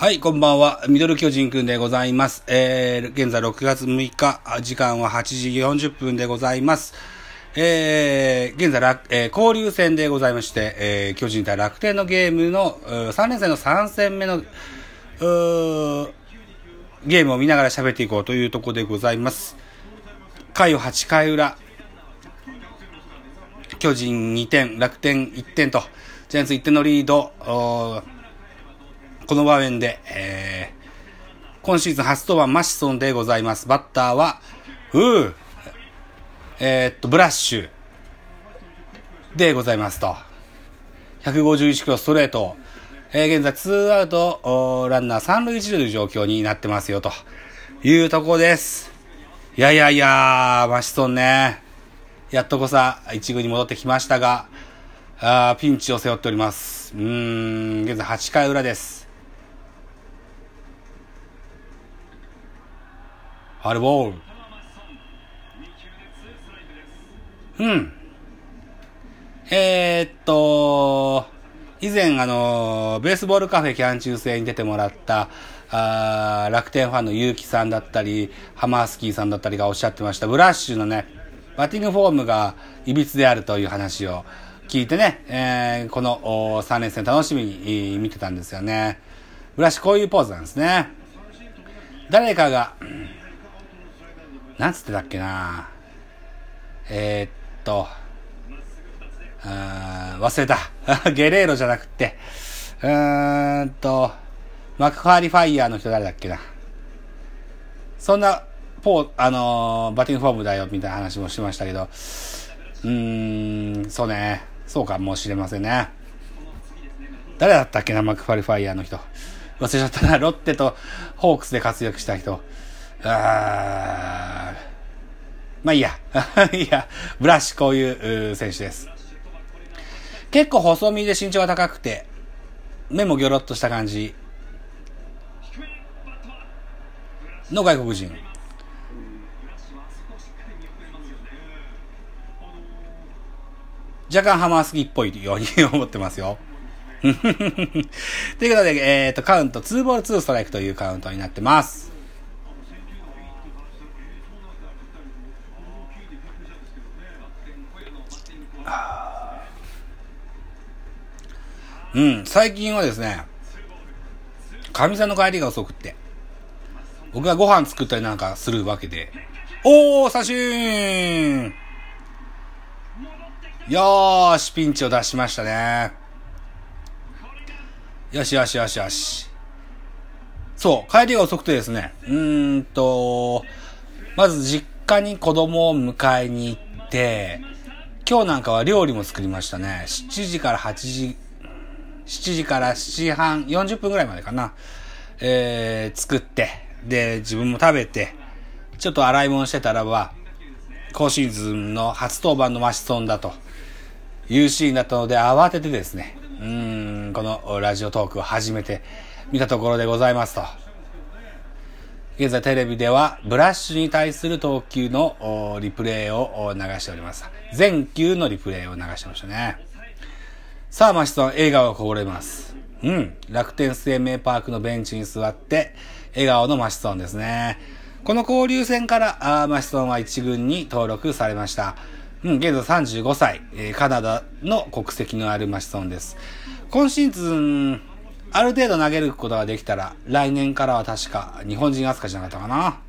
はい、こんばんは。ミドル巨人くんでございます。えー、現在6月6日、時間は8時40分でございます。えー、現在、えー、交流戦でございまして、えー、巨人対楽天のゲームの、3連戦の3戦目の、ゲームを見ながら喋っていこうというところでございます。回を8回裏、巨人2点、楽天1点と、ジャイアンツ1点のリード、この場面で、えー、今シーズン初登板マシソンでございます。バッターは、うー、えー、っと、ブラッシュでございますと。151キロストレート。えー、現在2アウト、ランナー3塁1塁という状況になってますよというところです。いやいやいやマシソンね。やっとこさ、一軍に戻ってきましたが、あピンチを背負っております。うん、現在8回裏です。ファルボール。うん。えー、っと、以前あの、ベースボールカフェキャン中制に出てもらった、あ楽天ファンの結城さんだったり、ハマースキーさんだったりがおっしゃってました、ブラッシュのね、バッティングフォームが歪であるという話を聞いてね、えー、この3連戦楽しみに見てたんですよね。ブラッシュこういうポーズなんですね。誰かが、なんつってたっけなえー、っと、あ忘れた。ゲレーロじゃなくて、うーんと、マクファーリファイヤーの人誰だっけな。そんな、ポー、あのー、バッティングフォームだよ、みたいな話もしましたけど、うーん、そうね。そうかもしれませんね。誰だったっけな、マクファーリファイヤーの人。忘れちゃったな。ロッテとホークスで活躍した人。あまあいいや。いや、ブラッシュこういう選手です。結構細身で身長が高くて、目もギョロッとした感じの外国人。若干ハマースキーっぽいように思ってますよ。ということで、えっ、ー、と、カウント2ボール2ストライクというカウントになってます。うん、最近はですね、かみさんの帰りが遅くって、僕がご飯作ったりなんかするわけで、おー、三振よーし、ピンチを出しましたね。よしよしよしよし。そう、帰りが遅くてですね、うーんと、まず実家に子供を迎えに行って、今日なんかは料理も作りましたね。7時から8時、7時から7時半、40分ぐらいまでかな。えー、作って、で、自分も食べて、ちょっと洗い物してたらば、今シーズンの初登板のマシソンだというシーンだったので、慌ててですね、うん、このラジオトークを始めて見たところでございますと。現在テレビではブラッシュに対する投球のリプレイを流しております。全球のリプレイを流してましたね。さあ、マシソン、笑顔がこぼれます。うん。楽天生命パークのベンチに座って、笑顔のマシソンですね。この交流戦から、あマシソンは一軍に登録されました。うん、現在35歳、えー、カナダの国籍のあるマシソンです。今シーズン、ある程度投げることができたら、来年からは確か日本人扱いじゃなかったかな。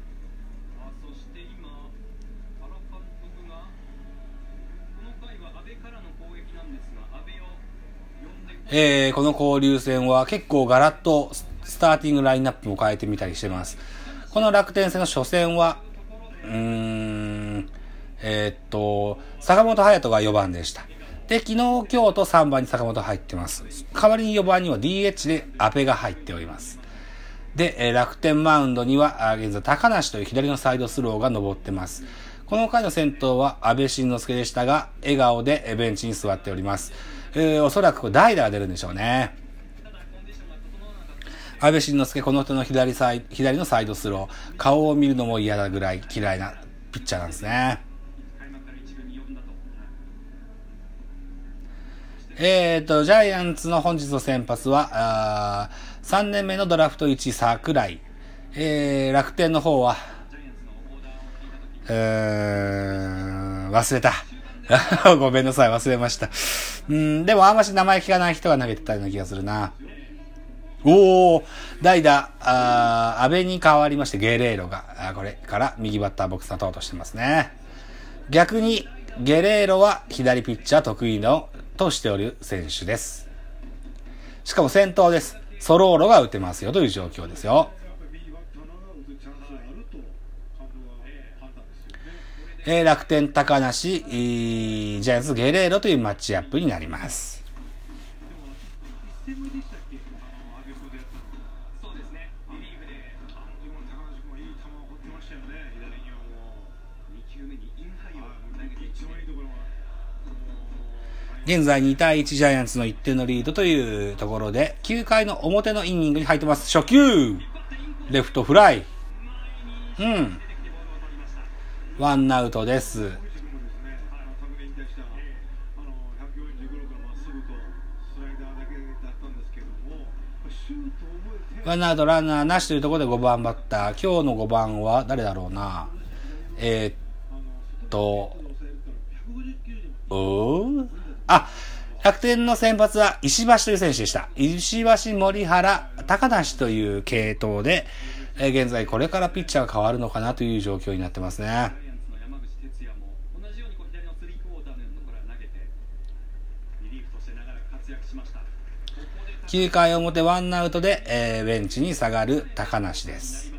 えー、この交流戦は結構ガラッとスターティングラインナップも変えてみたりしてます。この楽天戦の初戦は、うーん、えー、っと、坂本勇人が4番でした。で、昨日、今日と3番に坂本入ってます。代わりに4番には DH で阿部が入っております。で、えー、楽天マウンドには、現在高梨という左のサイドスローが登ってます。この回の先頭は安倍晋之助でしたが、笑顔でベンチに座っております。えー、おそらく代打が出るんでしょうね。安倍晋之助、この人の左サイ左のサイドスロー、顔を見るのも嫌だぐらい嫌いなピッチャーなんですね。えっ、ー、と、ジャイアンツの本日の先発は、あ3年目のドラフト1桜井。えー、楽天の方は、うーん、忘れた。ごめんなさい、忘れました。うん、でもあんまし名前聞かない人が投げてたような気がするな。おお代打、あ安倍に変わりまして、ゲレーロが、あこれから右バッターボックス立とうとしてますね。逆に、ゲレーロは左ピッチャー得意の、としておる選手です。しかも先頭です。ソローロが打てますよという状況ですよ。えー、楽天高梨、ジャイアンツゲレーロというマッチアップになります。現在2対1ジャイアンツの1点のリードというところで、9回の表のイニングに入ってます。初球レフトフライ。うん。ワンアウトです。ワンアウトランナーなしというところで5番バッター。今日の5番は誰だろうな。えー、っと、うあ、楽天の先発は石橋という選手でした。石橋、森原、高梨という系統で、え、現在これからピッチャーが変わるのかなという状況になってますね。9回表ワンアウトで、えー、ベンチに下がる高梨です。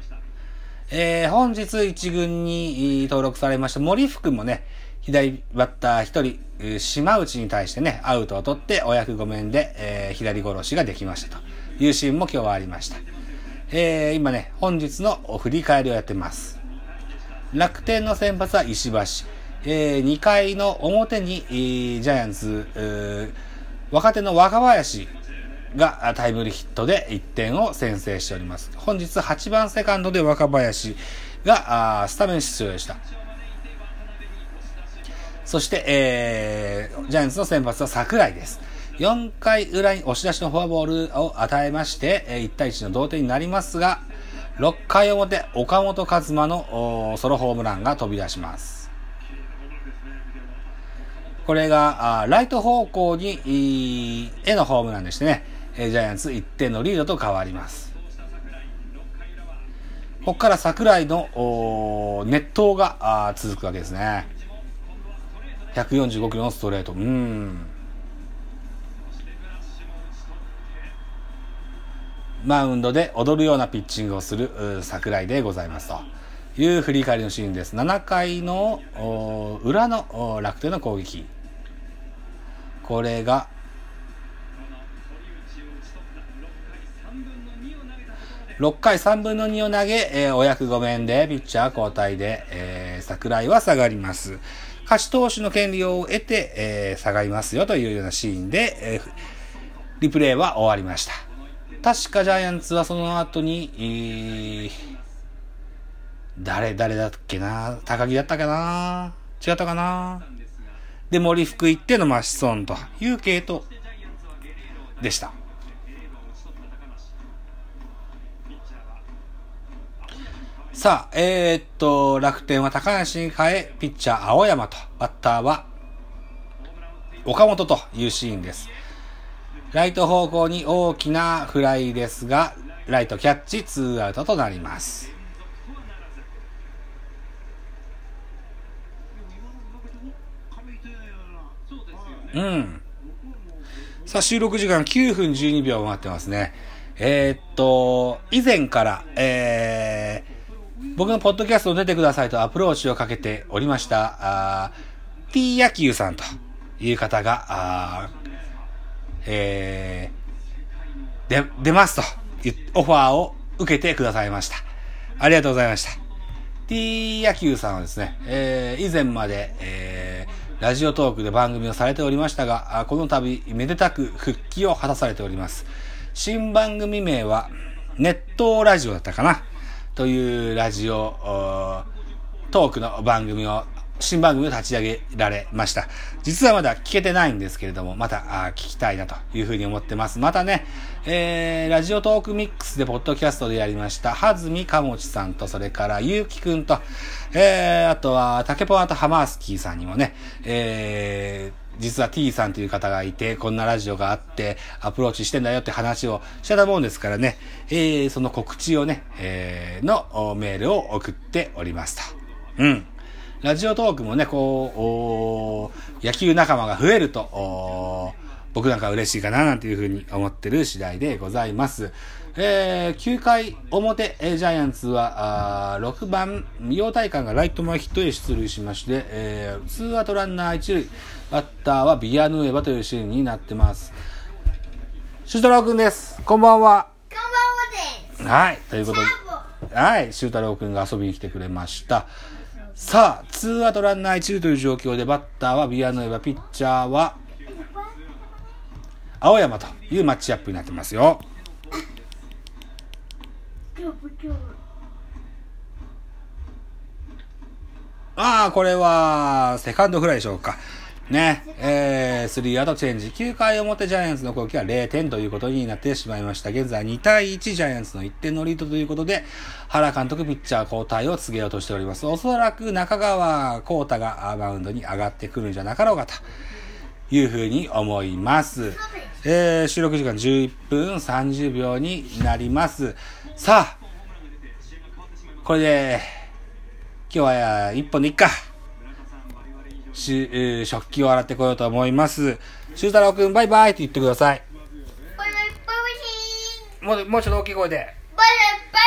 えー、本日1軍に登録されました森福もね、左バッター1人、島内に対してね、アウトを取ってお役御免で、えー、左殺しができましたというシーンも今日はありました。えー、今ね、本日の振り返りをやってます。楽天の先発は石橋。えー、2回の表に、えー、ジャイアンツ、若手の若林がタイムリーヒットで1点を先制しております。本日8番セカンドで若林がスタメン出場でした。そして、えー、ジャイアンツの先発は桜井です。4回裏に押し出しのフォアボールを与えまして、1対1の同点になりますが、6回表、岡本和真のソロホームランが飛び出します。これが、ライト方向に、へのホームランでしてね、ジャイアンツ1点のリードと変わります。ここから桜井の熱投が続くわけですね。145キロのストレート。うん。マウンドで踊るようなピッチングをする桜井でございますという振り返りのシーンです。7回の裏の楽天の攻撃。これが6回3分の2を投げ、えー、お役御免でピッチャー交代で、えー、桜井は下がります。勝ち投手の権利を得て、えー、下がりますよというようなシーンで、えー、リプレイは終わりました。確かジャイアンツはその後に、えー、誰、誰だっけな高木だったかな違ったかなで、森福行ってのマシソンという系統でした。さあ、えー、っと、楽天は高橋に変え、ピッチャー青山と、バッターは岡本というシーンです。ライト方向に大きなフライですが、ライトキャッチ、ツーアウトとなります。うん。さあ、収録時間9分12秒待ってますね。えー、っと、以前から、えー、僕のポッドキャストを出てくださいとアプローチをかけておりました、あ T 野球さんという方が、あえー、で、出ますと、オファーを受けてくださいました。ありがとうございました。T 野球さんはですね、えー、以前まで、えー、ラジオトークで番組をされておりましたが、この度、めでたく復帰を果たされております。新番組名は、ネットラジオだったかな？というラジオトークの番組を新番組を立ち上げられました。実はまだ聞けてないんですけれども、また聞きたいなというふうに思ってます。またね、えー、ラジオトークミックスでポッドキャストでやりました、はずみかもちさんと、それからゆうきくんと、えー、あとは、たけぽんとハマースキーさんにもね、えー、実は T さんという方がいて、こんなラジオがあって、アプローチしてんだよって話をしたと思うんですからね、えー、その告知をね、えー、のメールを送っておりますと。うん。ラジオトークもね、こう、野球仲間が増えると、僕なんか嬉しいかななんていうふうに思ってる次第でございます。えー、9回表、えー、ジャイアンツは、あ6番、陽大館がライト前ヒットへ出塁しまして、えー、ツーアウトランナー1塁、バッターはビアヌエバというシーンになってます。シュータローくんです。こんばんは。こんばんはです。はい、ということで、はい、シュータローくんが遊びに来てくれました。さあ、ツーアウトランナー1塁という状況で、バッターはビアノエバ、ピッチャーは、青山というマッチアップになってますよ。ああ、これは、セカンドフライでしょうか。ね、えー、スリーアウトチェンジ。9回表ジャイアンツの攻撃は0点ということになってしまいました。現在2対1ジャイアンツの1点のリードということで、原監督ピッチャー交代を告げようとしております。おそらく中川幸太がマウンドに上がってくるんじゃなかろうかというふうに思います。えー、収録時間11分30秒になります。さあ、これで、今日は1本でいっか。し、えー、食器を洗ってこようと思います。修太郎くん、バイバイって言ってください。バイバイ、バイバイもう、もうちょっと大きい声で。バイバイ、バイ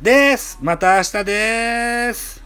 バイです。また明日です。